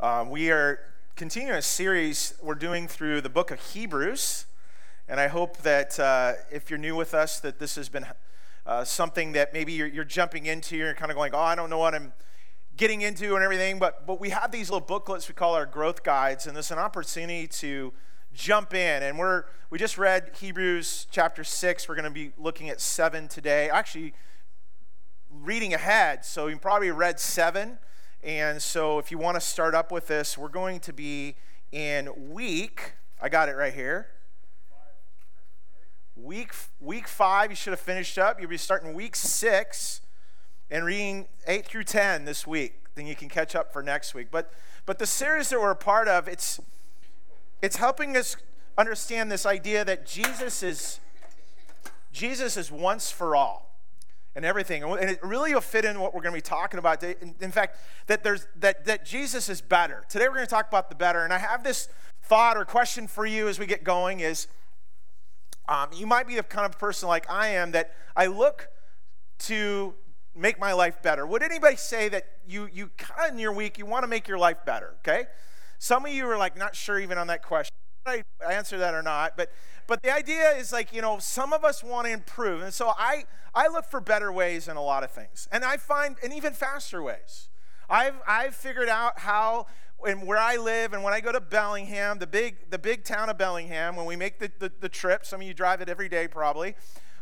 Um, we are continuing a series we're doing through the book of Hebrews, and I hope that uh, if you're new with us, that this has been uh, something that maybe you're, you're jumping into. You're kind of going, "Oh, I don't know what I'm getting into and everything," but but we have these little booklets we call our growth guides, and this an opportunity to jump in. And we're we just read Hebrews chapter six. We're going to be looking at seven today. Actually, reading ahead, so you probably read seven. And so, if you want to start up with this, we're going to be in week, I got it right here. Week, week five, you should have finished up. You'll be starting week six and reading eight through 10 this week. Then you can catch up for next week. But, but the series that we're a part of, it's, it's helping us understand this idea that Jesus is, Jesus is once for all and everything. And it really will fit in what we're going to be talking about. In fact, that, there's, that, that Jesus is better. Today we're going to talk about the better. And I have this thought or question for you as we get going is um, you might be the kind of person like I am that I look to make my life better. Would anybody say that you, you kind of in your week, you want to make your life better, okay? Some of you are like not sure even on that question. I answer that or not, but but the idea is like, you know, some of us want to improve. And so I, I look for better ways in a lot of things. And I find, and even faster ways. I've, I've figured out how, and where I live, and when I go to Bellingham, the big, the big town of Bellingham, when we make the, the, the trip, some of you drive it every day probably,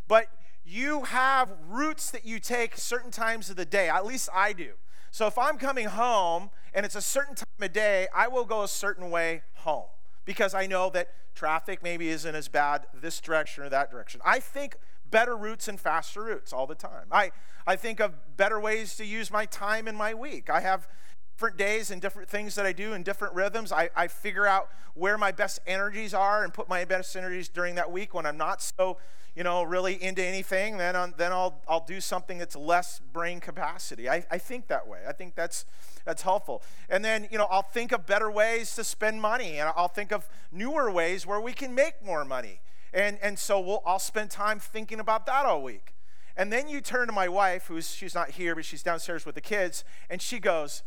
but you have routes that you take certain times of the day. At least I do. So if I'm coming home and it's a certain time of day, I will go a certain way home because I know that traffic maybe isn't as bad this direction or that direction. I think better routes and faster routes all the time. I, I think of better ways to use my time in my week. I have different days and different things that I do in different rhythms. I, I figure out where my best energies are and put my best energies during that week when I'm not so you know, really into anything, then, I'm, then I'll, I'll do something that's less brain capacity. I, I think that way. I think that's, that's helpful. And then, you know, I'll think of better ways to spend money, and I'll think of newer ways where we can make more money. And, and so we'll, I'll spend time thinking about that all week. And then you turn to my wife, who's she's not here, but she's downstairs with the kids, and she goes,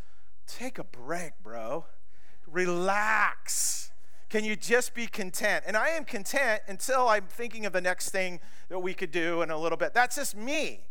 Take a break, bro. Relax. Can you just be content? And I am content until I'm thinking of the next thing that we could do in a little bit. That's just me.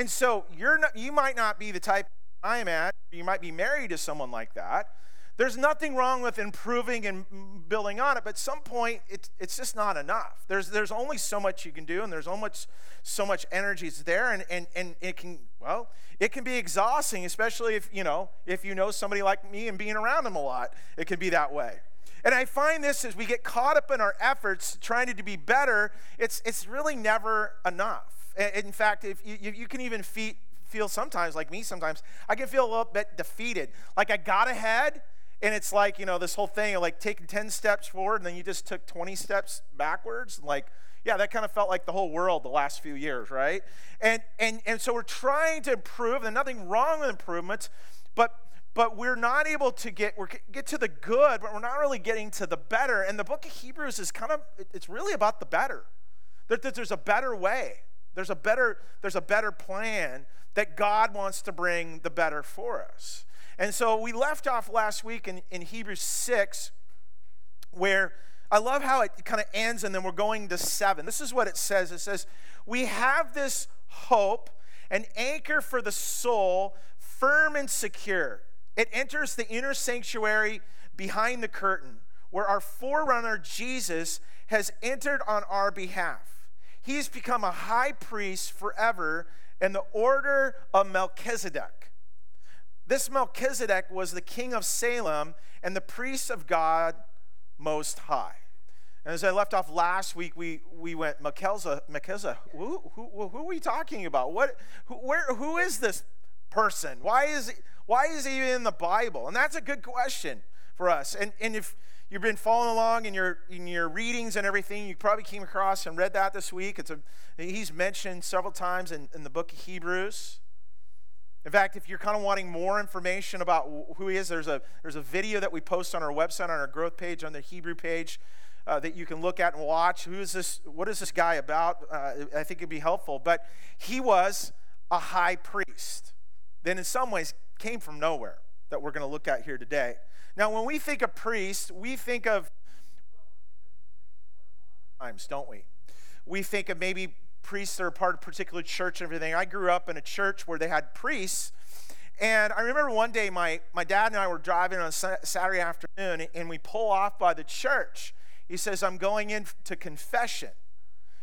And so you're not, you might not be the type I'm at. You might be married to someone like that. There's nothing wrong with improving and building on it, but at some point it's, it's just not enough. There's, there's only so much you can do, and there's much, so much energy is there, and, and, and it can, well, it can be exhausting, especially if, you know, if you know somebody like me and being around them a lot. It can be that way. And I find this as we get caught up in our efforts trying to be better, it's, it's really never enough. In fact, if you, you can even feel sometimes, like me sometimes, I can feel a little bit defeated. Like I got ahead, and it's like, you know, this whole thing of like taking 10 steps forward, and then you just took 20 steps backwards. Like, yeah, that kind of felt like the whole world the last few years, right? And, and, and so we're trying to improve, and nothing wrong with improvements, but but we're not able to get we get to the good but we're not really getting to the better. And the book of hebrews is kind of it's really about the better. That there's a better way. There's a better there's a better plan that god wants to bring the better for us. And so we left off last week in, in hebrews 6 where i love how it kind of ends and then we're going to 7 this is what it says. It says we have this hope an anchor for the soul firm and secure it enters the inner sanctuary behind the curtain where our forerunner Jesus has entered on our behalf. He's become a high priest forever in the order of Melchizedek. This Melchizedek was the king of Salem and the priest of God Most High. And as I left off last week, we, we went, Melchizedek, who, who, who are we talking about? What, who, where, who is this person? Why is, why is he in the Bible? And that's a good question for us. And, and if you've been following along in your, in your readings and everything, you probably came across and read that this week. It's a, he's mentioned several times in, in the book of Hebrews. In fact, if you're kind of wanting more information about who he is, there's a, there's a video that we post on our website, on our growth page, on the Hebrew page, uh, that you can look at and watch. Who is this? What is this guy about? Uh, I think it'd be helpful. But he was a high priest. Then, in some ways, came from nowhere. that we're going to look at here today. Now, when we think of priests, we think of times, don't we? We think of maybe priests that are part of a particular church and everything. I grew up in a church where they had priests. And I remember one day my, my dad and I were driving on Saturday afternoon and we pull off by the church. He says, I'm going in to confession.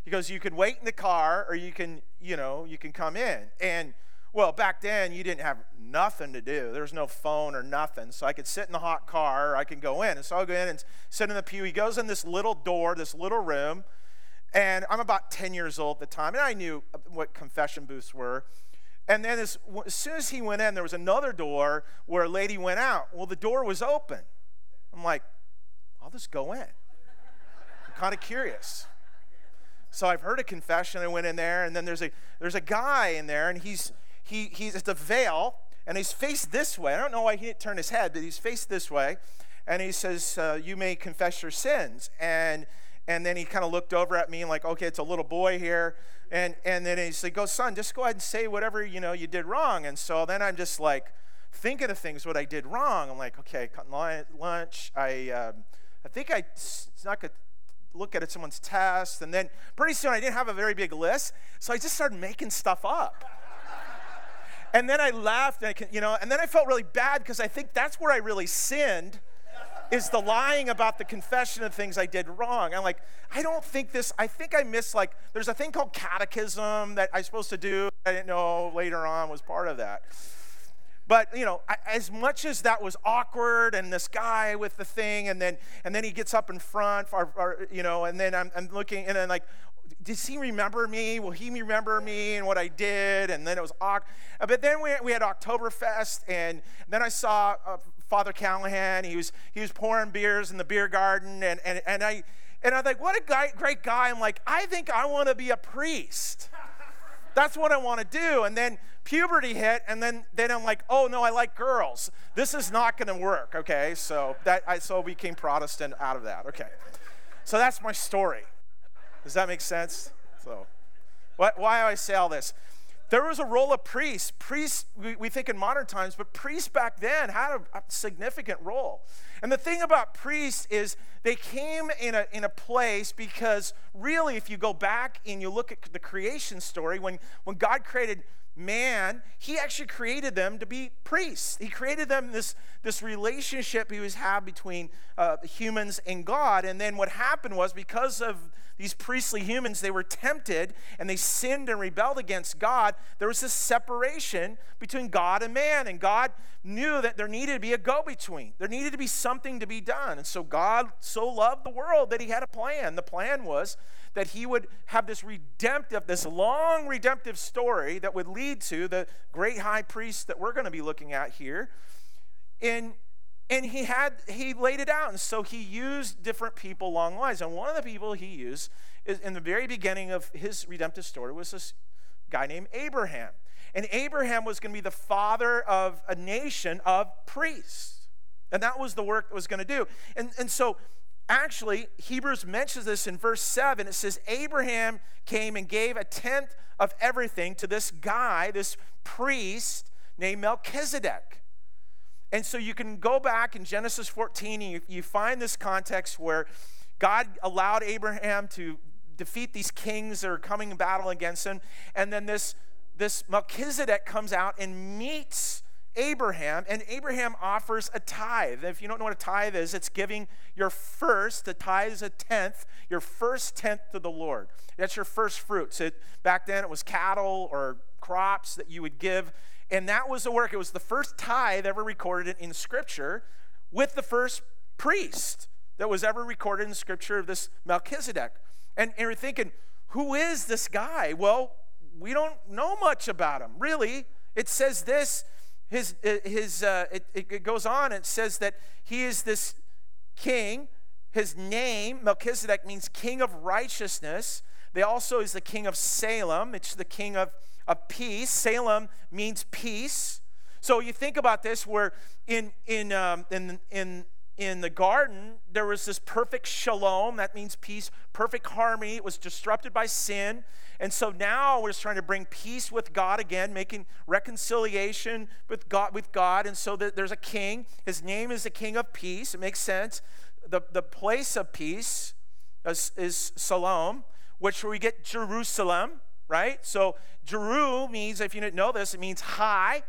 He goes, You can wait in the car or you can, you know, you can come in. And well, back then you didn't have nothing to do. There was no phone or nothing. So I could sit in the hot car or I could go in. And so I'll go in and sit in the pew. He goes in this little door, this little room. And I'm about 10 years old at the time. And I knew what confession booths were. And then as, as soon as he went in, there was another door where a lady went out. Well, the door was open. I'm like, I'll just go in. I'm kind of curious. So I've heard a confession. I went in there, and then there's a there's a guy in there, and he's he he's at the veil, and he's faced this way. I don't know why he didn't turn his head, but he's faced this way, and he says, uh, "You may confess your sins." And and then he kind of looked over at me and like, "Okay, it's a little boy here." And and then he said, "Go, son, just go ahead and say whatever you know you did wrong." And so then I'm just like thinking of things what I did wrong. I'm like, "Okay, lunch. I um, I think I snuck a look at someone's test, and then pretty soon I didn't have a very big list, so I just started making stuff up." And then I laughed, and I, you know, and then I felt really bad because I think that's where I really sinned, is the lying about the confession of things I did wrong. I'm like, I don't think this. I think I missed like there's a thing called catechism that I'm supposed to do. I didn't know later on was part of that. But you know, as much as that was awkward, and this guy with the thing, and then and then he gets up in front, or, or you know, and then I'm, I'm looking, and then like, does he remember me? Will he remember me and what I did? And then it was, Ok. but then we, we had Oktoberfest, and then I saw uh, Father Callahan. He was, he was pouring beers in the beer garden, and, and, and I, and I was like, what a guy, great guy. I'm like, I think I want to be a priest. That's what I want to do. And then puberty hit, and then, then I'm like, oh no, I like girls. This is not going to work, okay? So that I so became Protestant out of that. Okay. So that's my story. Does that make sense? So, why, why do I say all this? There was a role of priests. Priests, we, we think in modern times, but priests back then had a, a, significant role. And the thing about priests is they came in a, in a place because, really, if you go back and you look at the creation story, when, when God created man, he actually created them to be priests. He created them this, this relationship he was have between uh, humans and God. And then what happened was because of these priestly humans, they were tempted and they sinned and rebelled against God. There was this separation between God and man, and God knew that there needed to be a go between. There needed to be something to be done. And so God so loved the world that he had a plan. The plan was that he would have this redemptive, this long redemptive story that would lead to the great high priest that we're going to be looking at here. In and he had he laid it out and so he used different people the lines and one of the people he used is in the very beginning of his redemptive story was this guy named abraham and abraham was going to be the father of a nation of priests. And that was the work that was going to do. And, and so actually hebrews mentions this in verse 7 it says abraham came and gave a tenth of everything to this guy this priest named melchizedek. And so you can go back in Genesis 14 and you, you find this context where God allowed Abraham to defeat these kings that are coming in battle against him. And then this, this Melchizedek comes out and meets Abraham, and Abraham offers a tithe. If you don't know what a tithe is, it's giving your first, a tithe is a tenth, your first tenth to the Lord. That's your first fruits. It, back then it was cattle or crops that you would give and that was the work. It was the first tithe ever recorded in Scripture with the first priest that was ever recorded in Scripture of this Melchizedek. And, and you're thinking, who is this guy? Well, we don't know much about him, really. It says this, his, his, uh, it, it goes on, it says that he is this king. His name, Melchizedek, means king of righteousness. They also is the king of Salem. It's the king of of peace. Salem means peace. So you think about this, where in in um, in in in the garden, there was this perfect shalom, that means peace, perfect harmony. It was disrupted by sin. And so now we're just trying to bring peace with God again, making reconciliation with God with God. And so there's a king. His name is the King of Peace. It makes sense. The, the place of peace is, is Salom, which we get Jerusalem, right? So Jeru means, if you didn't know this, it means high.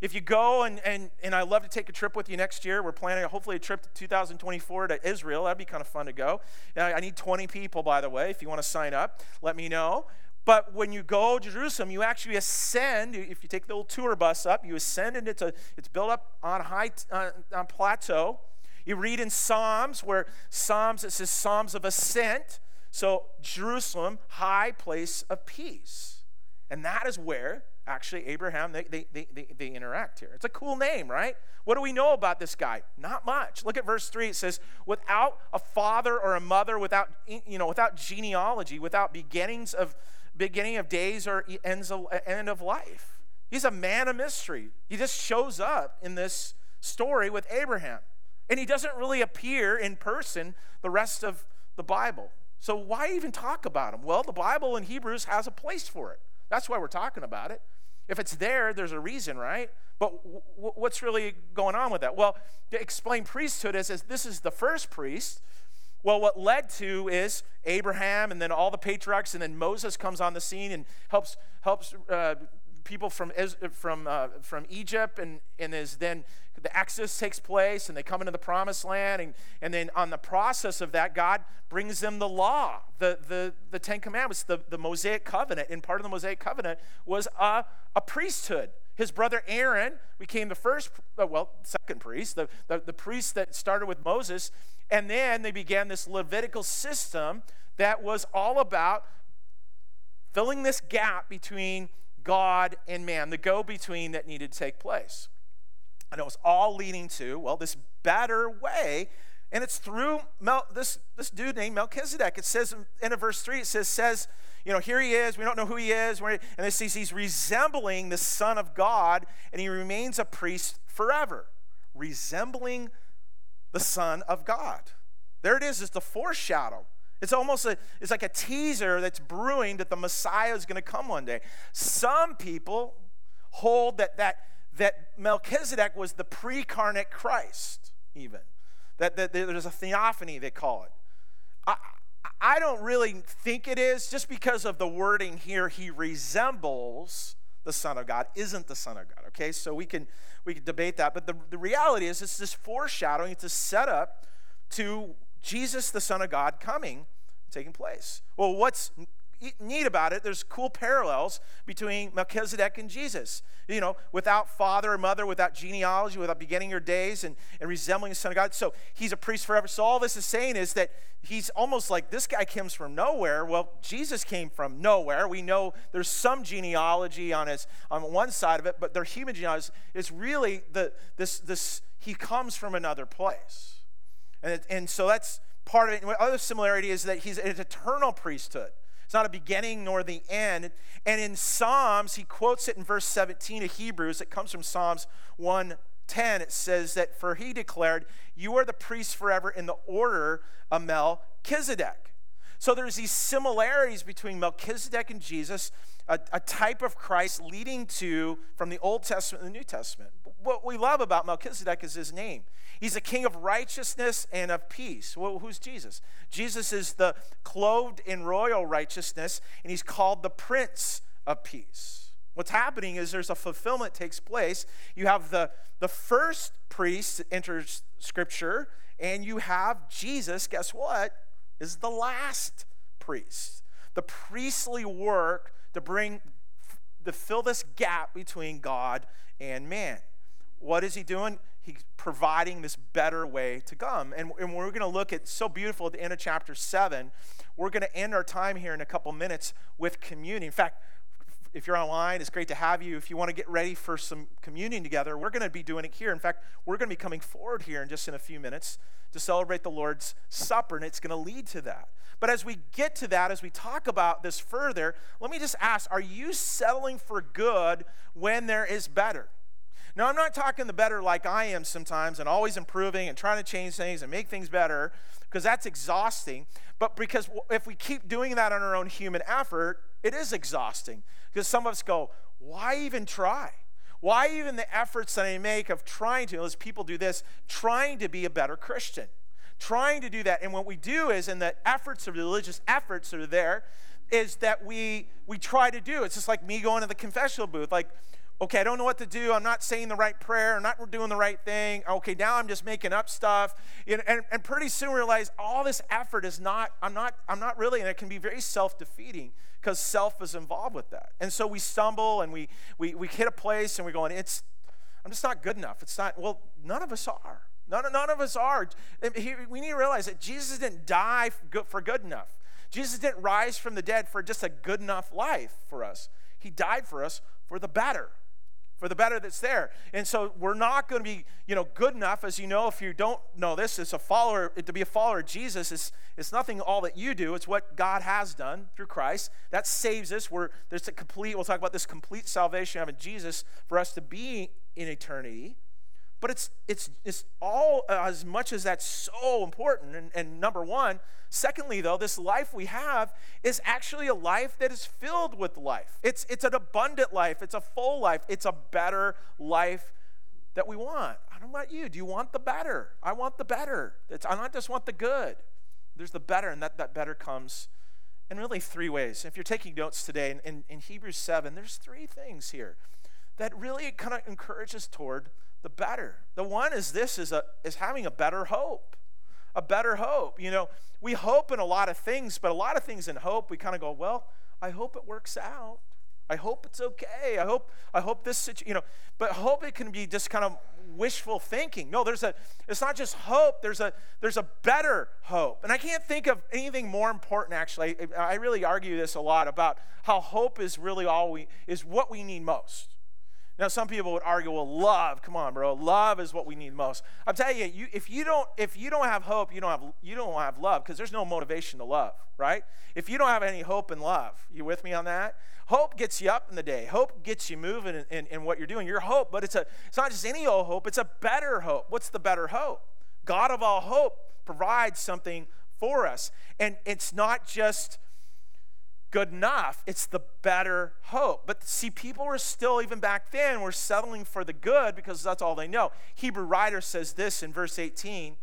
If you go, and, and, and I love to take a trip with you next year, we're planning hopefully a trip to 2024 to Israel. That'd be kind of fun to go. I need 20 people, by the way. If you want to sign up, let me know. But when you go to Jerusalem, you actually ascend. If you take the little tour bus up, you ascend, and it's, a, it's built up on high uh, on plateau. You read in Psalms where Psalms it says Psalms of ascent. So Jerusalem, high place of peace, and that is where actually Abraham, they, they, they, they, interact here. It's a cool name, right? What do we know about this guy? Not much. Look at verse 3. It says, without a father or a mother, without, you know, without genealogy, without beginnings of, beginning of days or ends of, end of life. He's a man of mystery. He just shows up in this story with Abraham. And he doesn't really appear in person the rest of the Bible. So why even talk about him? Well, the Bible in Hebrews has a place for it. That's why we're talking about it. If it's there, there's a reason, right? But w- what's really going on with that? Well, to explain priesthood as, as this is the first priest, well, what led to is Abraham and then all the patriarchs, and then Moses comes on the scene and helps helps uh, people from from uh, from Egypt, and and is then the Exodus takes place, and they come into the Promised Land, and and then on the process of that, God brings them the law, the the the Ten Commandments, the the Mosaic covenant, and part of the Mosaic covenant was a a priesthood. His brother Aaron became the first, uh, well, second priest, the, the, the priest that started with Moses. And then they began this Levitical system that was all about filling this gap between God and man, the go between that needed to take place. And it was all leading to, well, this better way. And it's through Mel, this, this dude named Melchizedek. It says in, in verse 3, it says, says, you know, here he is. We don't know who he is. And it says he's resembling the Son of God, and he remains a priest forever, resembling the Son of God. There it is. It's the foreshadow. It's almost a, it's like a teaser that's brewing that the Messiah is going to come one day. Some people hold that, that, that Melchizedek was the precarnate Christ, even. That, that there's a theophany, they call it. I, I don't really think it is, just because of the wording here, he resembles the Son of God, isn't the Son of God. Okay, so we can we can debate that, but the, the reality is it's this foreshadowing, it's a setup to Jesus, the Son of God, coming, taking place. Well, what's neat about it, there's cool parallels between Melchizedek and Jesus. You know, without father or mother, without genealogy, without beginning your days, and, and resembling the Son of God. So he's a priest forever. So all this is saying is that he's almost like this guy comes from nowhere. Well, Jesus came from nowhere. We know there's some genealogy on his on one side of it, but their human genealogy is really the this this he comes from another place. And, and so that's part of it. And other similarity is that he's an eternal priesthood. It's not a beginning nor the end. And in Psalms, he quotes it in verse 17 of Hebrews. It comes from Psalms 110. It says that, For he declared, You are the priest forever in the order of Melchizedek. So there's these similarities between Melchizedek and Jesus, a, a, type of Christ leading to from the Old Testament and the New Testament. What we love about Melchizedek is his name. He's a king of righteousness and of peace. Well, who's Jesus? Jesus is the clothed in royal righteousness, and he's called the Prince of Peace. What's happening is there's a fulfillment takes place. You have the, the first priest enters scripture, and you have Jesus, guess what? Is the last priest. The priestly work to bring to fill this gap between God and man. What is he doing? He's providing this better way to come. And, and we're going to look at so beautiful at the end of chapter 7. We're going to end our time here in a couple minutes with communion. In fact, if you're online, it's great to have you. If you want to get ready for some communion together, we're going to be doing it here. In fact, we're going to be coming forward here in just in a few minutes to celebrate the Lord's Supper, and it's going to lead to that. But as we get to that, as we talk about this further, let me just ask are you settling for good when there is better? Now, I'm not talking the better like I am sometimes and always improving and trying to change things and make things better, because that's exhausting. But because if we keep doing that on our own human effort, it is exhausting. Because some of us go, why even try? Why even the efforts that I make of trying to, as people do this, trying to be a better Christian? Trying to do that. And what we do is, in the efforts of religious efforts are there, is that we we try to do. It's just like me going to the confessional booth. Like, okay, I don't know what to do. I'm not saying the right prayer. I'm not doing the right thing. Okay, now I'm just making up stuff. And, and, and pretty soon we realize all this effort is not, I'm not, I'm not really, and it can be very self-defeating because self is involved with that. And so we stumble and we, we, we hit a place and we're going, it's, I'm just not good enough. It's not, well, none of us are. None, none of us are. We need to realize that Jesus didn't die for good enough. Jesus didn't rise from the dead for just a good enough life for us. He died for us for the better for the better that's there. And so we're not going to be, you know, good enough. As you know, if you don't know this, as a follower, to be a follower of Jesus is it's nothing all that you do. It's what God has done through Christ. That saves us. We're there's a complete, we'll talk about this complete salvation of Jesus for us to be in eternity. But it's it's it's all uh, as much as that's so important. And, and number one, secondly, though, this life we have is actually a life that is filled with life. It's it's an abundant life. It's a full life. It's a better life that we want. I don't know about you. Do you want the better? I want the better. It's, I don't just want the good. There's the better, and that, that better comes in really three ways. If you're taking notes today in, in, in Hebrews 7, there's three things here that really kind of encourages toward the better. The one is this is a is having a better hope. A better hope. You know, we hope in a lot of things, but a lot of things in hope we kind of go, well, I hope it works out. I hope it's okay. I hope I hope this situation, you know, but hope it can be just kind of wishful thinking. No, there's a it's not just hope, there's a there's a better hope. And I can't think of anything more important actually. I, I really argue this a lot about how hope is really all we is what we need most. Now, some people would argue, well, love, come on, bro. Love is what we need most. I'm telling you, you if you don't, if you don't have hope, you don't have you don't have love, because there's no motivation to love, right? If you don't have any hope and love, you with me on that? Hope gets you up in the day. Hope gets you moving in, in, in what you're doing. Your hope, but it's a it's not just any old hope, it's a better hope. What's the better hope? God of all hope provides something for us. And it's not just good enough. It's the better hope. But see, people were still, even back then, were settling for the good because that's all they know. Hebrew writer says this in verse 18.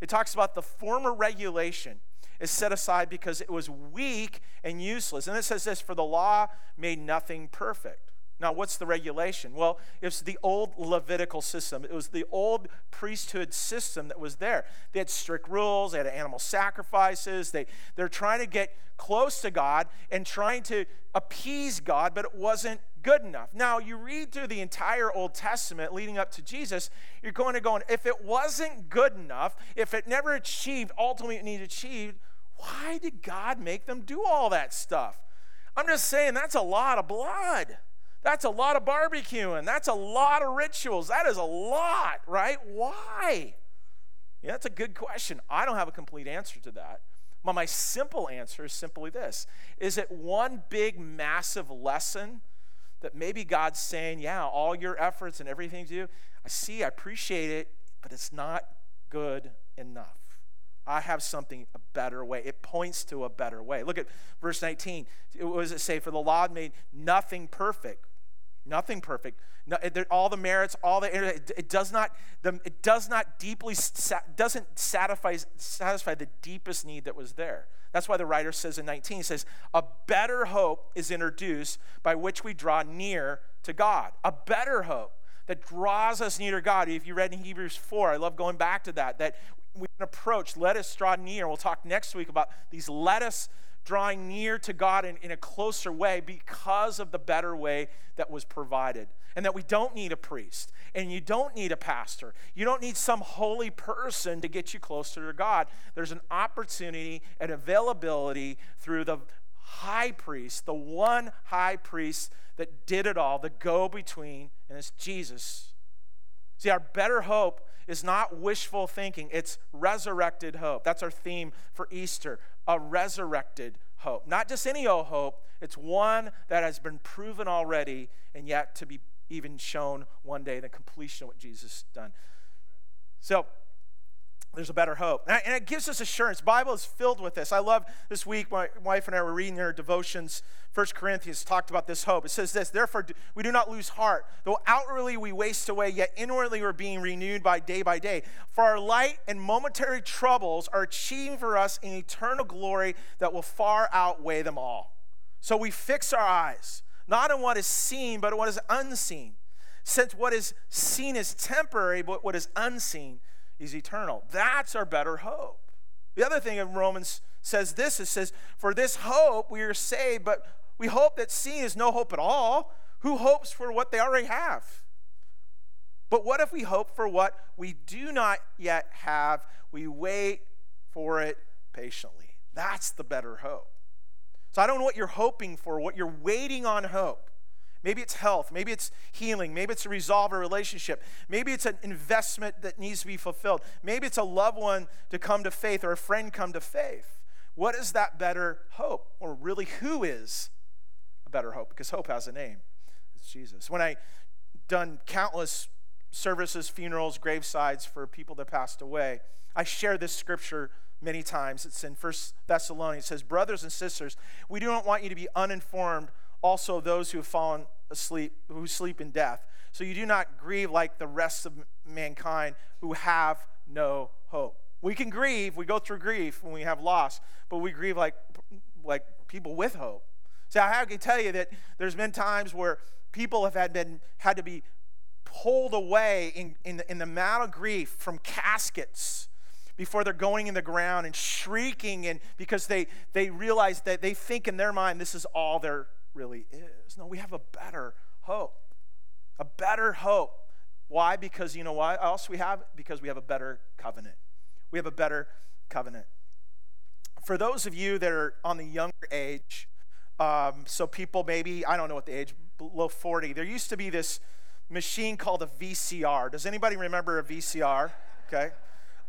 It talks about the former regulation is set aside because it was weak and useless. And it says this for the law made nothing perfect. Now, what's the regulation? Well, it's the old Levitical system. It was the old priesthood system that was there. They had strict rules, they had animal sacrifices. They, they're trying to get close to God and trying to appease God, but it wasn't good enough. Now, you read through the entire Old Testament leading up to Jesus, you're going to go, if it wasn't good enough, if it never achieved ultimately it needed achieved, why did God make them do all that stuff? I'm just saying that's a lot of blood. That's a lot of barbecuing. That's a lot of rituals. That is a lot, right? Why? Yeah, that's a good question. I don't have a complete answer to that. But my simple answer is simply this Is it one big, massive lesson that maybe God's saying, yeah, all your efforts and everything you do, I see, I appreciate it, but it's not good enough. I have something a better way. It points to a better way. Look at verse 19. What does it say? For the law made nothing perfect. Nothing perfect. No, all the merits, all the it, does not the, it does not deeply doesn't satisfy satisfy the deepest need that was there. That's why the writer says in 19 he says a better hope is introduced by which we draw near to God. A better hope that draws us near to God. If you read in Hebrews 4, I love going back to that that we can approach, let us draw near. We'll talk next week about these let us drawing near to God in, in a closer way because of the better way that was provided. And that we don't need a priest and you don't need a pastor. You don't need some holy person to get you closer to God. There's an opportunity and availability through the high priest, the one high priest that did it all, the go between, and it's Jesus. See, our better hope is not wishful thinking, it's resurrected hope. That's our theme for Easter a resurrected hope. Not just any old hope, it's one that has been proven already and yet to be even shown one day the completion of what Jesus done. So there's a better hope. And it gives us assurance. Bible is filled with this. I love this week, my wife and I were reading our devotions. First Corinthians talked about this hope. It says this, therefore we do not lose heart. Though outwardly we waste away, yet inwardly we're being renewed by day by day. For our light and momentary troubles are achieving for us an eternal glory that will far outweigh them all. So we fix our eyes, not on what is seen, but on what is unseen. Since what is seen is temporary, but what is unseen is eternal. That's our better hope. The other thing in Romans says this it says, For this hope we are saved, but we hope that seeing is no hope at all. Who hopes for what they already have? But what if we hope for what we do not yet have? We wait for it patiently. That's the better hope. So I don't know what you're hoping for, what you're waiting on hope. Maybe it's health. Maybe it's healing. Maybe it's a resolve a relationship. Maybe it's an investment that needs to be fulfilled. Maybe it's a loved one to come to faith or a friend come to faith. What is that better hope? Or really, who is a better hope? Because hope has a name. It's Jesus. When I done countless services, funerals, gravesides for people that passed away, I share this scripture many times. It's in First Thessalonians. It says, Brothers and sisters, we do not want you to be uninformed also those who have fallen asleep, who sleep in death. So you do not grieve like the rest of mankind who have no hope. We can grieve, we go through grief when we have loss, but we grieve like, like people with hope. So I can tell you that there's been times where people have had, been, had to be pulled away in, in, in the amount of grief from caskets before they're going in the ground and shrieking and because they, they realize that they think in their mind this is all there really is. No, we have a better hope. A better hope. Why? Because you know why else we have? Because we have a better covenant. We have a better covenant. For those of you that are on the younger age, um, so people maybe, I don't know what the age, below 40, there used to be this machine called a VCR. Does anybody remember a VCR? Okay.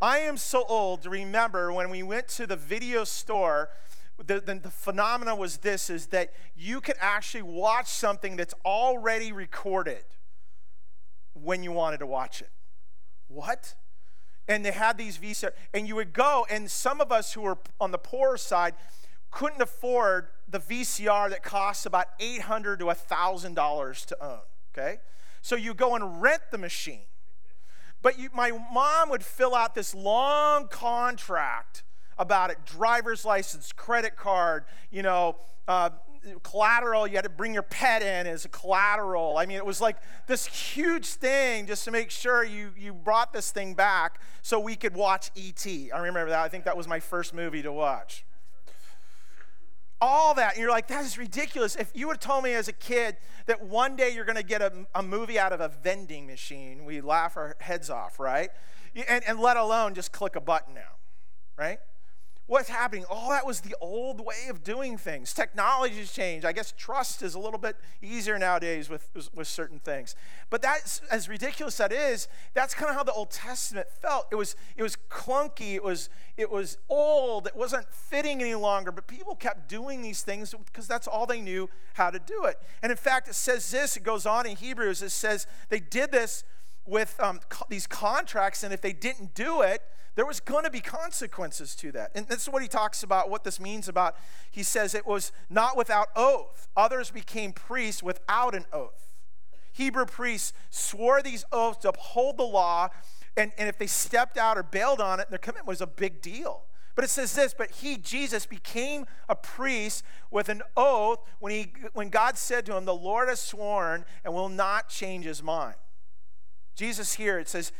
I am so old to remember when we went to the video store the, the, the phenomena was this is that you could actually watch something that's already recorded when you wanted to watch it. What? And they had these VCR, and you would go, and some of us who were on the poorer side couldn't afford the VCR that costs about $800 to $1,000 to own, okay? So you go and rent the machine. But you, my mom would fill out this long contract about it driver's license, credit card, you know, uh, collateral. You had to bring your pet in as a collateral. I mean, it was like this huge thing just to make sure you, you brought this thing back so we could watch E.T. I remember that. I think that was my first movie to watch. All that. And you're like, that is ridiculous. If you would have told me as a kid that one day you're going to get a, a movie out of a vending machine, we laugh our heads off, right? And, and let alone just click a button now, right? What's happening? All that was the old way of doing things. Technology has changed. I guess trust is a little bit easier nowadays with, with certain things. But that's as ridiculous as that is, that's kind of how the Old Testament felt. It was it was clunky, it was it was old, it wasn't fitting any longer, but people kept doing these things because that's all they knew how to do it. And in fact, it says this, it goes on in Hebrews, it says they did this with um, co- these contracts, and if they didn't do it, there was going to be consequences to that. And this is what he talks about, what this means about. He says it was not without oath. Others became priests without an oath. Hebrew priests swore these oaths to uphold the law, and, and if they stepped out or bailed on it, their commitment was a big deal. But it says this, but he, Jesus, became a priest with an oath when, he, when God said to him, The Lord has sworn and will not change his mind. Jesus here, it says,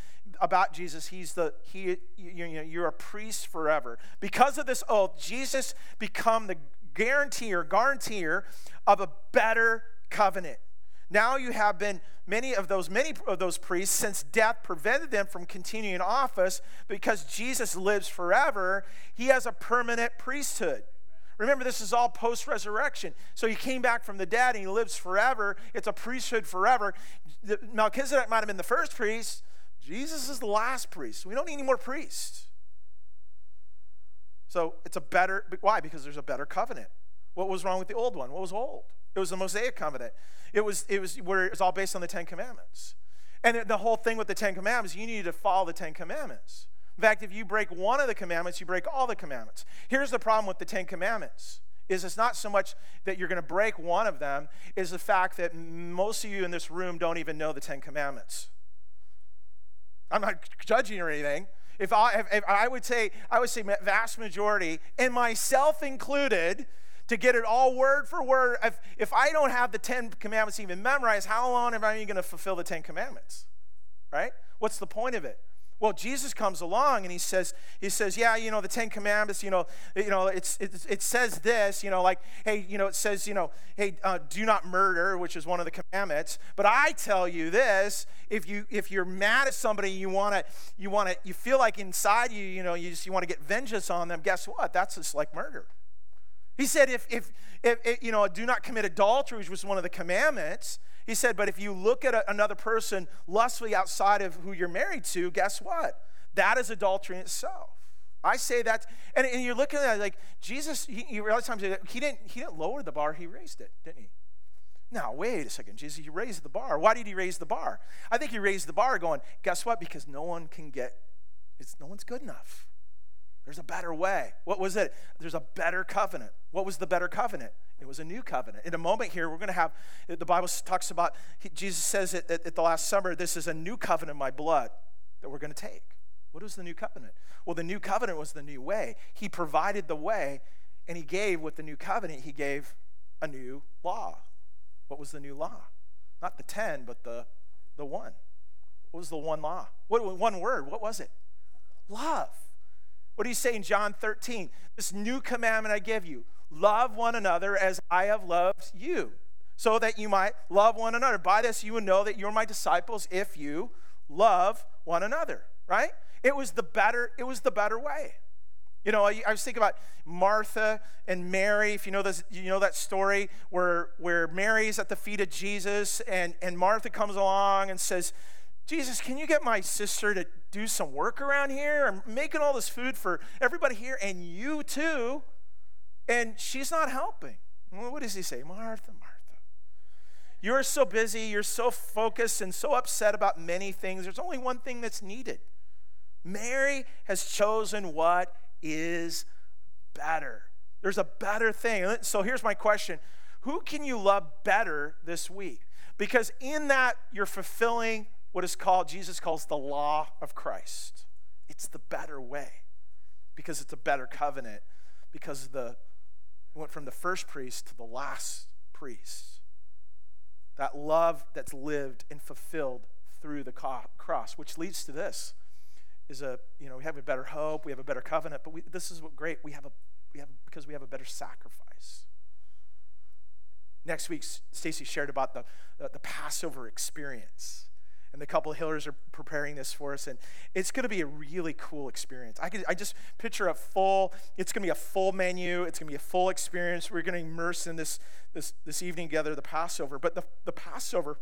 about Jesus, he's the he you, know, you're a priest forever. Because of this oath, Jesus become the guarantor, guarantor of a better covenant. Now you have been many of those many of those priests since death prevented them from continuing office because Jesus lives forever, he has a permanent priesthood. Remember, this is all post resurrection. So he came back from the dead and he lives forever. It's a priesthood forever. Melchizedek might have been the first priest, Jesus is the last priest. We don't need any more priests. So it's a better, why? Because there's a better covenant. What was wrong with the old one? What was old? It was the Mosaic covenant. It was, it was where it was all based on the Ten Commandments. And the whole thing with the Ten Commandments, you need to follow the Ten Commandments. In fact, if you break one of the commandments, you break all the commandments. Here's the problem with the Ten Commandments is it's not so much that you're going to break one of them is the fact that most of you in this room don't even know the ten commandments i'm not judging or anything if I, if, I would say i would say vast majority and myself included to get it all word for word. If, if I don't have the Ten Commandments even memorized, how long am I even going to fulfill the Ten Commandments? Right? What's the point of it? Well, Jesus comes along and he says, he says, yeah, you know, the Ten Commandments, you know, you know, it's, it, it says this, you know, like, hey, you know, it says, you know, hey, uh, do not murder, which is one of the commandments. But I tell you this: if you if you're mad at somebody, you want to, you want to, you feel like inside you, you know, you just you want to get vengeance on them. Guess what? That's just like murder. He said, if, if, if, if, you know, do not commit adultery, which was one of the commandments. He said, but if you look at a, another person lustfully outside of who you're married to, guess what? That is adultery in itself. I say that, and, and you're looking at it like Jesus. He, he realized times he didn't he didn't lower the bar. He raised it, didn't he? Now wait a second, Jesus. He raised the bar. Why did he raise the bar? I think he raised the bar, going, guess what? Because no one can get. It's no one's good enough. There's a better way. What was it? There's a better covenant. What was the better covenant? It was a new covenant. In a moment here, we're going to have, the Bible talks about, Jesus says it at, the last supper, this is a new covenant in my blood that we're going to take. What was the new covenant? Well, the new covenant was the new way. He provided the way, and he gave with the new covenant, he gave a new law. What was the new law? Not the 10, but the, the one. What was the one law? What, one word, what was it? Love. What do you say in John 13? This new commandment I give you love one another as I have loved you, so that you might love one another. By this you will know that you're my disciples if you love one another, right? It was the better, it was the better way. You know, I, I was thinking about Martha and Mary. If you know this, you know that story where where Mary's at the feet of Jesus and, and Martha comes along and says, Jesus, can you get my sister to do some work around here? I'm making all this food for everybody here and you too. And she's not helping. Well, what does he say? Martha, Martha. You're so busy, you're so focused and so upset about many things. There's only one thing that's needed. Mary has chosen what is better. There's a better thing. So here's my question Who can you love better this week? Because in that, you're fulfilling what is called, Jesus calls the law of Christ. It's the better way because it's a better covenant, because the went from the first priest to the last priest. That love that's lived and fulfilled through the cross, which leads to this is a you know we have a better hope, we have a better covenant, but we, this is what great we have a we have because we have a better sacrifice. Next week, Stacy shared about the, the, the Passover experience and the couple of healers are preparing this for us and it's going to be a really cool experience. I could i just picture a full it's going to be a full menu it's going to be a full experience. We're going to immerse in this this this evening together the passover. But the, the passover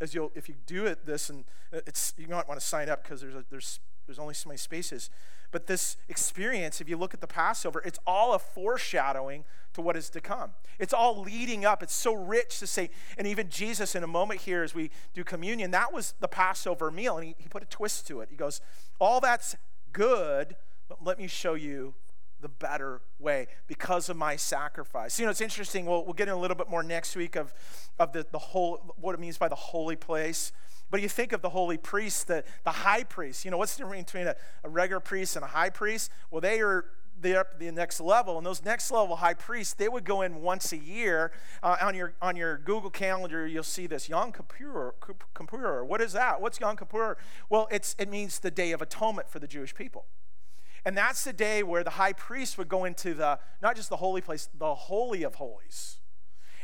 as you'll if you do it this and uh, it's you might want to sign up because there's a, there's there's only so many spaces but this experience, if you look at the Passover, it's all a foreshadowing to what is to come. It's all leading up. It's so rich to say, and even Jesus, in a moment here as we do communion, that was the Passover meal, and he, he put a twist to it. He goes, All that's good, but let me show you the better way because of my sacrifice. You know, it's interesting. We'll, we'll get in a little bit more next week of, of the, the whole, what it means by the holy place. But you think of the holy priest, the, the high priest. You know, what's the difference between a, a regular priest and a high priest? Well, they are they're up the next level. And those next level high priests they would go in once a year. Uh, on your on your google calendar you'll see this yom kippur kippur. What is that? What's yom kippur? Well it's it means the day of atonement for the jewish people. And that's the day where the high priest would go into the not just the holy place the holy of holies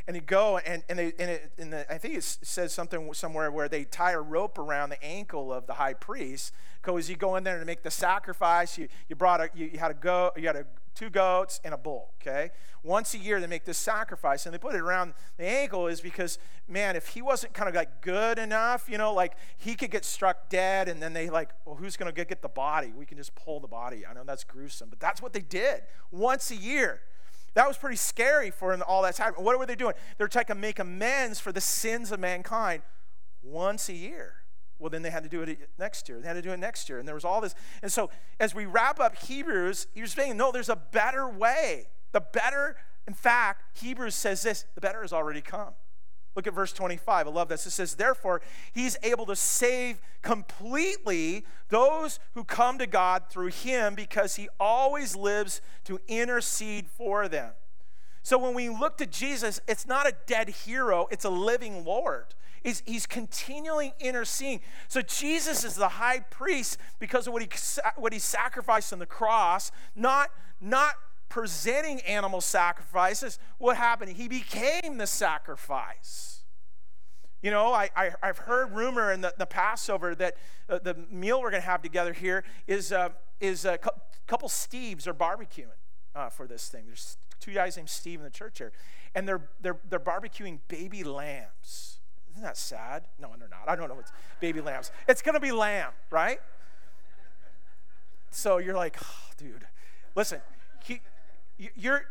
and he'd go and, and, they, and, it, and the, I think it says something somewhere where they tie a rope around the ankle of the high priest because you go in there to make the sacrifice. You, you brought a, you, you had a go, you had a, two goats and a bull. Okay, once a year they make this sacrifice and they put it around the ankle is because man, if he wasn't kind of like good enough, you know, like he could get struck dead, and then they like, well, who's gonna get, get the body? We can just pull the body. I know that's gruesome, but that's what they did once a year That was pretty scary for all that time. What were they doing? They're trying to make amends for the sins of mankind once a year. Well, then they had to do it next year. They had to do it next year. And there was all this. And so as we wrap up Hebrews, you're saying, no, there's a better way. The better, in fact, Hebrews says this the better has already come. Look at verse 25. I love this. It says, Therefore, he's able to save completely those who come to God through him because he always lives to intercede for them. So when we look to Jesus, it's not a dead hero, it's a living Lord. He's, he's continually interceding. So Jesus is the high priest because of what he, what he sacrificed on the cross, not, not presenting animal sacrifices. What happened? He became the sacrifice. You know, I, I, have heard rumor in the, the Passover that uh, the meal we're going to have together here is, uh, is a couple Steves are barbecuing uh, for this thing. There's two guys named Steve in the church here, and they're, they're, they're barbecuing baby lambs. Isn't that sad? No, they're not. I don't know what's baby lambs. It's going to be lamb, right? So you're like, oh, dude, listen, he, you're,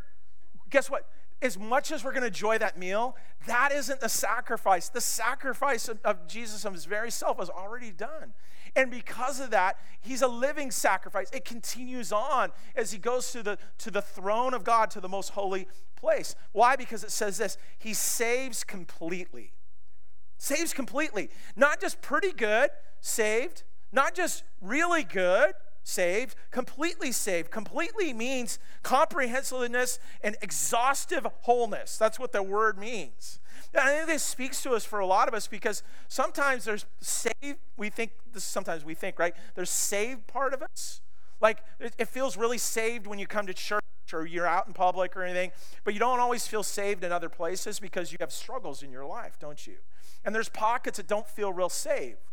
guess what? As much as we're going to enjoy that meal, that isn't the sacrifice. The sacrifice of, of Jesus of his very self was already done. And because of that, he's a living sacrifice. It continues on as he goes to the, to the throne of God, to the most holy place. Why? Because it says this He saves completely. Saves completely. Not just pretty good, saved. Not just really good, saved. Completely saved. Completely means comprehensiveness and exhaustive wholeness. That's what the word means. I think this speaks to us for a lot of us because sometimes there's saved, we think, this sometimes we think, right? There's saved part of us. Like it feels really saved when you come to church or you're out in public or anything, but you don't always feel saved in other places because you have struggles in your life, don't you? And there's pockets that don't feel real saved.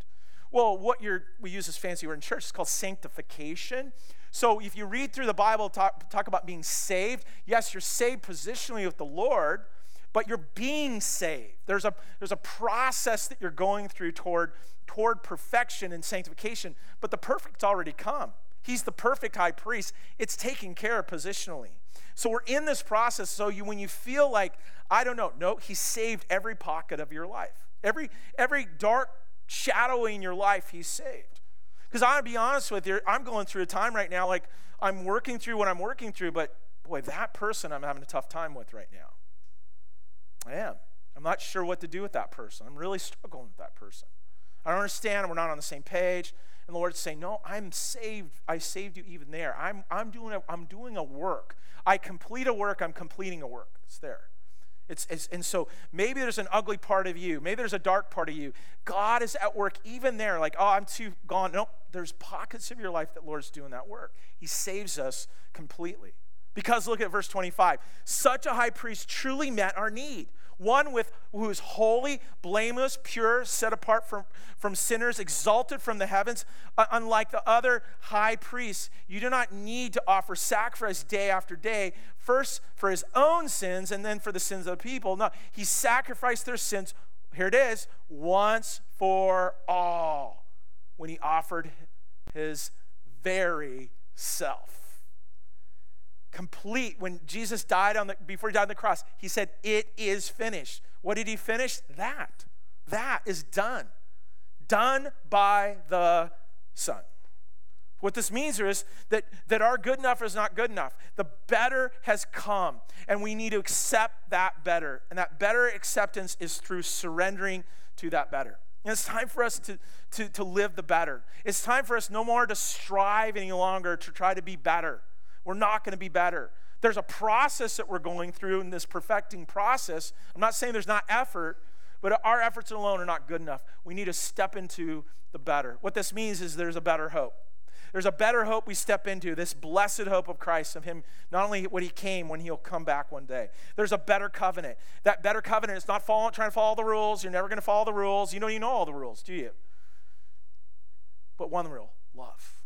Well, what you're, we use this fancy word in church, it's called sanctification. So if you read through the Bible, talk, talk about being saved, yes, you're saved positionally with the Lord, but you're being saved. There's a, there's a process that you're going through toward, toward perfection and sanctification, but the perfect's already come. He's the perfect high priest. It's taken care of positionally. So we're in this process. So you, when you feel like, I don't know, no, he saved every pocket of your life. Every, every dark shadow in your life, he's saved. Because to be honest with you, I'm going through a time right now, like I'm working through what I'm working through, but boy, that person I'm having a tough time with right now. I am. I'm not sure what to do with that person. I'm really struggling with that person. I don't understand. We're not on the same page. And the Lord's saying, No, I'm saved. I saved you even there. I'm, I'm, doing, a, I'm doing a work. I complete a work. I'm completing a work. It's there. It's, it's, and so maybe there's an ugly part of you. Maybe there's a dark part of you. God is at work even there. Like, oh, I'm too gone. No, there's pockets of your life that Lord's doing that work. He saves us completely. Because look at verse 25. Such a high priest truly met our need. One with who is holy, blameless, pure, set apart from, from sinners, exalted from the heavens. Uh, unlike the other high priests, you do not need to offer sacrifice day after day, first for his own sins and then for the sins of the people. No, he sacrificed their sins, here it is, once for all, when he offered his very self complete when jesus died on the before he died on the cross he said it is finished what did he finish that that is done done by the son what this means is that, that our good enough is not good enough. The better has come, and we need to accept that better. And that better acceptance is through surrendering to that better. And it's time for us to, to, to live the better. It's time for us no more to strive any longer to try to be better. We're not going to be better. There's a process that we're going through in this perfecting process. I'm not saying there's not effort, but our efforts alone are not good enough. We need to step into the better. What this means is there's a better hope. There's a better hope we step into, this blessed hope of Christ, of Him, not only when He came, when He'll come back one day. There's a better covenant. That better covenant is not trying to follow the rules. You're never going to follow the rules. You know, you know all the rules, do you? But one rule love.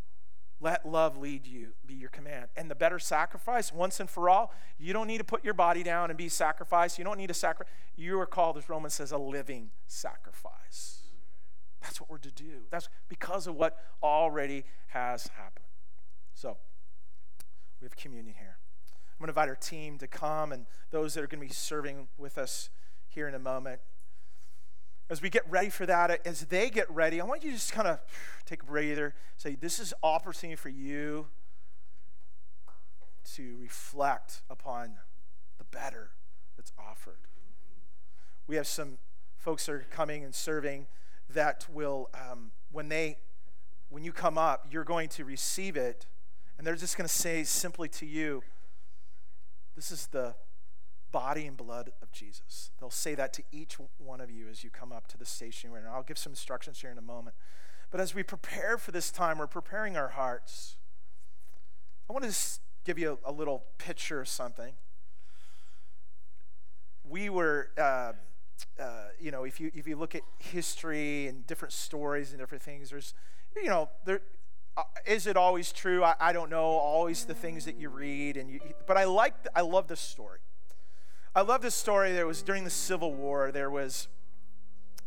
Let love lead you, be your command. And the better sacrifice, once and for all, you don't need to put your body down and be sacrificed. You don't need to sacrifice. You are called, as Romans says, a living sacrifice. That's what we're to do. That's because of what already has happened. So, we have communion here. I'm going to invite our team to come and those that are going to be serving with us here in a moment. As we get ready for that, as they get ready, I want you to just kind of take a breather, say, This is opportunity for you to reflect upon the better that's offered. We have some folks that are coming and serving that will, um, when they, when you come up, you're going to receive it, and they're just going to say simply to you, "This is the body and blood of Jesus." They'll say that to each one of you as you come up to the station. And I'll give some instructions here in a moment. But as we prepare for this time, we're preparing our hearts. I want to just give you a, a little picture of something. We were. Uh, uh, you know, if you if you look at history and different stories and different things, there's, you know, there uh, is it always true? I, I don't know. Always the things that you read and you, but I like I love this story. I love this story. There was during the Civil War. There was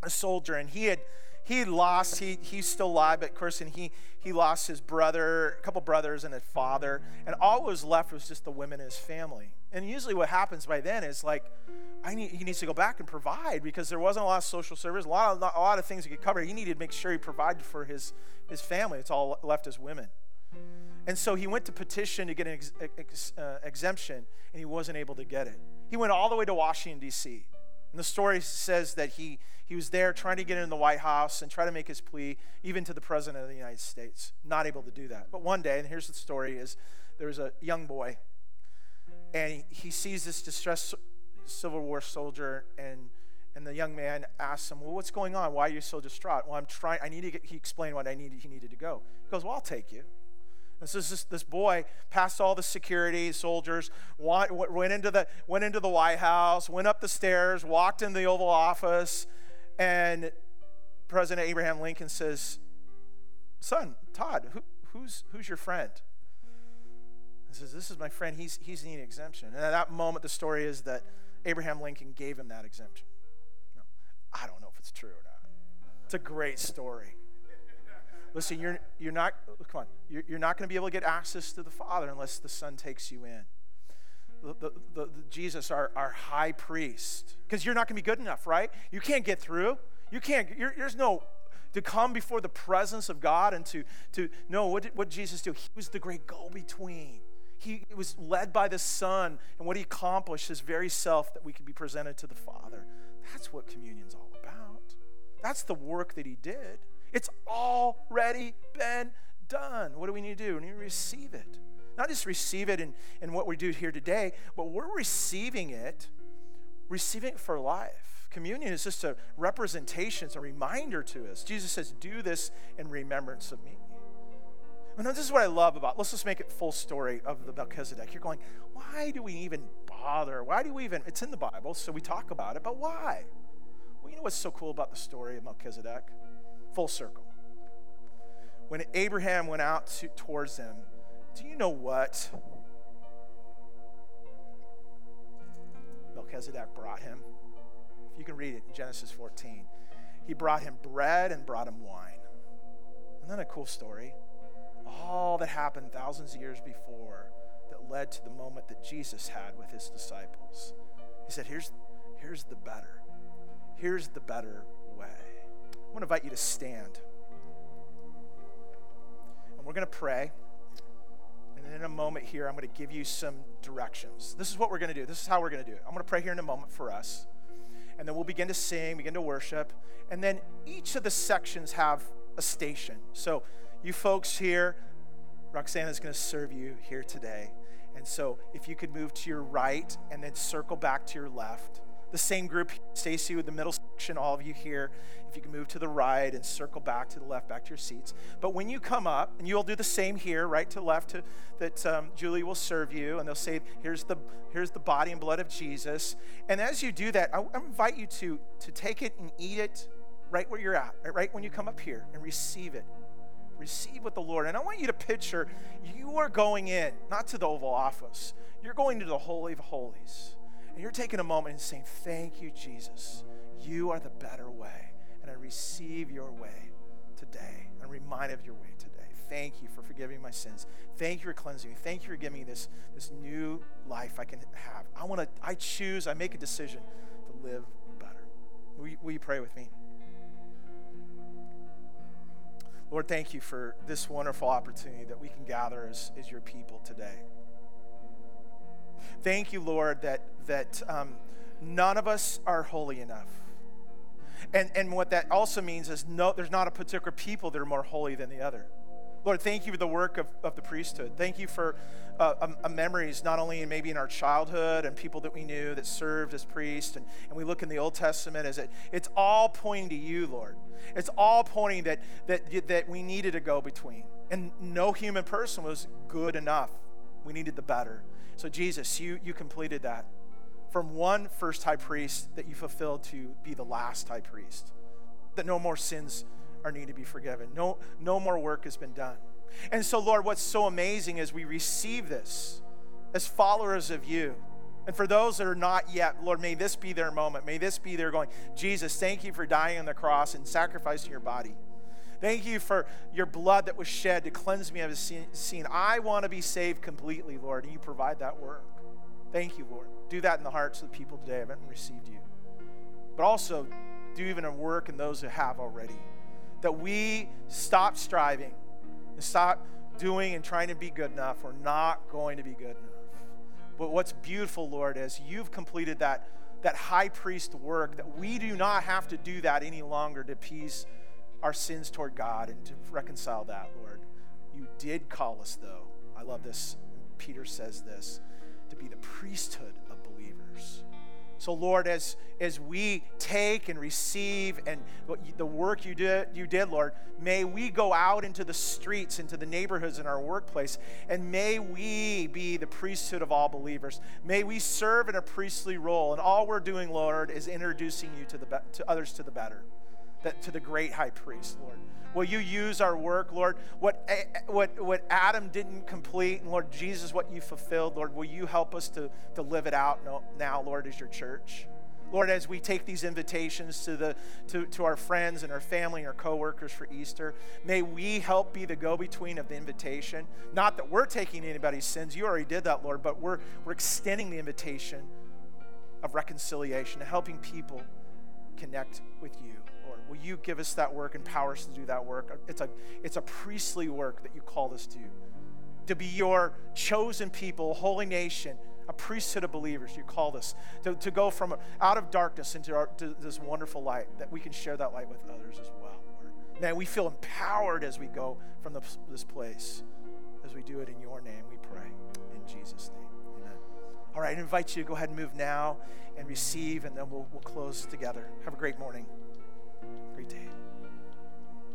a soldier and he had he lost he he's still alive but of course and he he lost his brother a couple brothers and a father and all was left was just the women in his family and usually what happens by then is like I need, he needs to go back and provide because there wasn't a lot of social service, a lot of, a lot of things he could cover. He needed to make sure he provided for his, his family. It's all left as women. And so he went to petition to get an ex, ex, uh, exemption, and he wasn't able to get it. He went all the way to Washington, D.C. And the story says that he, he was there trying to get in the White House and try to make his plea, even to the President of the United States. Not able to do that. But one day, and here's the story, is there was a young boy, and he, he sees this distressed Civil War soldier, and and the young man asks him, "Well, what's going on? Why are you so distraught?" Well, I'm trying. I need to get. He explained what I needed. He needed to go. He goes, "Well, I'll take you." This is this, this boy passed all the security soldiers, went into the went into the White House, went up the stairs, walked in the Oval Office, and President Abraham Lincoln says, "Son, Todd, who, who's who's your friend?" He says, "This is my friend. He's he's needing exemption." And at that moment, the story is that Abraham Lincoln gave him that exemption. No, I don't know if it's true or not. It's a great story. Listen, you're, you're not, come on, you're, you're not going to be able to get access to the Father unless the Son takes you in. The, the, the, Jesus, our, our high priest, because you're not going to be good enough, right? You can't get through. You can't, there's no, to come before the presence of God and to, to no, what did, what did Jesus do? He was the great go between. He was led by the Son, and what he accomplished, his very self, that we could be presented to the Father. That's what communion's all about. That's the work that he did. It's already been done. What do we need to do? We need to receive it. Not just receive it in, in what we do here today, but we're receiving it, receiving it for life. Communion is just a representation, it's a reminder to us. Jesus says, Do this in remembrance of me. And this is what I love about, let's just make it full story of the Melchizedek. You're going, why do we even bother? Why do we even, it's in the Bible, so we talk about it, but why? Well, you know what's so cool about the story of Melchizedek? Full circle. When Abraham went out to, towards them, do you know what Melchizedek brought him? If you can read it in Genesis 14, he brought him bread and brought him wine. Isn't that a cool story? all that happened thousands of years before that led to the moment that Jesus had with his disciples. He said, Here's, here's the better. Here's the better way. I want to invite you to stand. And we're going to pray. And in a moment here, I'm going to give you some directions. This is what we're going to do. This is how we're going to do it. I'm going to pray here in a moment for us. And then we'll begin to sing, begin to worship. And then each of the sections have a station. So you folks here, Roxana is going to serve you here today. And so if you could move to your right and then circle back to your left. The same group, Stacy with the middle section, all of you here, if you can move to the right and circle back to the left, back to your seats. But when you come up, and you'll do the same here, right to left, to, that um, Julie will serve you, and they'll say, here's the, here's the body and blood of Jesus. And as you do that, I, I invite you to, to take it and eat it right where you're at, right when you come up here, and receive it receive with the Lord. And I want you to picture you are going in, not to the Oval Office, you're going to the Holy of Holies. And you're taking a moment and saying, Thank you, Jesus. You are the better way. And I receive your way today. I'm reminded of your way today. thank you for forgiving my sins. Thank you for cleansing me. Thank you for giving me this, this new life I can have. I want to, I choose, I make a decision to live better. Will you, will you pray with me? Lord, thank you for this wonderful opportunity that we can gather as, as your people today. Thank you, Lord, that, that um, none of us are holy enough. And, and what that also means is no, there's not a particular people that are more holy than the other. Lord, thank you for the work of, of the priesthood. Thank you for uh, um, uh, memories, not only in maybe in our childhood and people that we knew that served as priests. And, and we look in the Old Testament as it, it's all pointing to you, Lord. It's all pointing that, that, that we needed a go between. And no human person was good enough. We needed the better. So, Jesus, you, you completed that from one first high priest that you fulfilled to be the last high priest. That no more sins are needed to be forgiven. No, no more work has been done. And so, Lord, what's so amazing is we receive this as followers of you. And for those that are not yet, Lord, may this be their moment. May this be their going, Jesus, thank you for dying on the cross and sacrificing your body. Thank you for your blood that was shed to cleanse me of sin. I want to be saved completely, Lord, and you provide that work. Thank you, Lord. Do that in the hearts of the people today haven't received you. But also, do even a work in those who have already. That we stop striving and stop doing and trying to be good enough. We're not going to be good enough. But what's beautiful, Lord, is you've completed that, that high priest work, that we do not have to do that any longer to appease our sins toward God and to reconcile that, Lord. You did call us, though. I love this. Peter says this to be the priesthood of believers. So, Lord, as, as we take and receive and the work you did, you did, Lord, may we go out into the streets, into the neighborhoods, in our workplace, and may we be the priesthood of all believers. May we serve in a priestly role, and all we're doing, Lord, is introducing you to, the, to others to the better, that, to the great high priest, Lord. Will you use our work, Lord? What, eh, eh, what, what Adam didn't complete, and Lord Jesus, what you fulfilled, Lord, will you help us to, to live it out now, Lord, as your church? Lord, as we take these invitations to, the, to, to our friends and our family and our coworkers for Easter, may we help be the go between of the invitation. Not that we're taking anybody's sins, you already did that, Lord, but we're, we're extending the invitation of reconciliation, helping people connect with you. Will you give us that work and power us to do that work? It's a, it's a priestly work that you called us to. To be your chosen people, holy nation, a priesthood of believers. You called us to, to go from out of darkness into our, this wonderful light, that we can share that light with others as well, Lord. Man, we feel empowered as we go from the, this place, as we do it in your name, we pray. In Jesus' name, amen. All right, I invite you to go ahead and move now and receive, and then we'll, we'll close together. Have a great morning.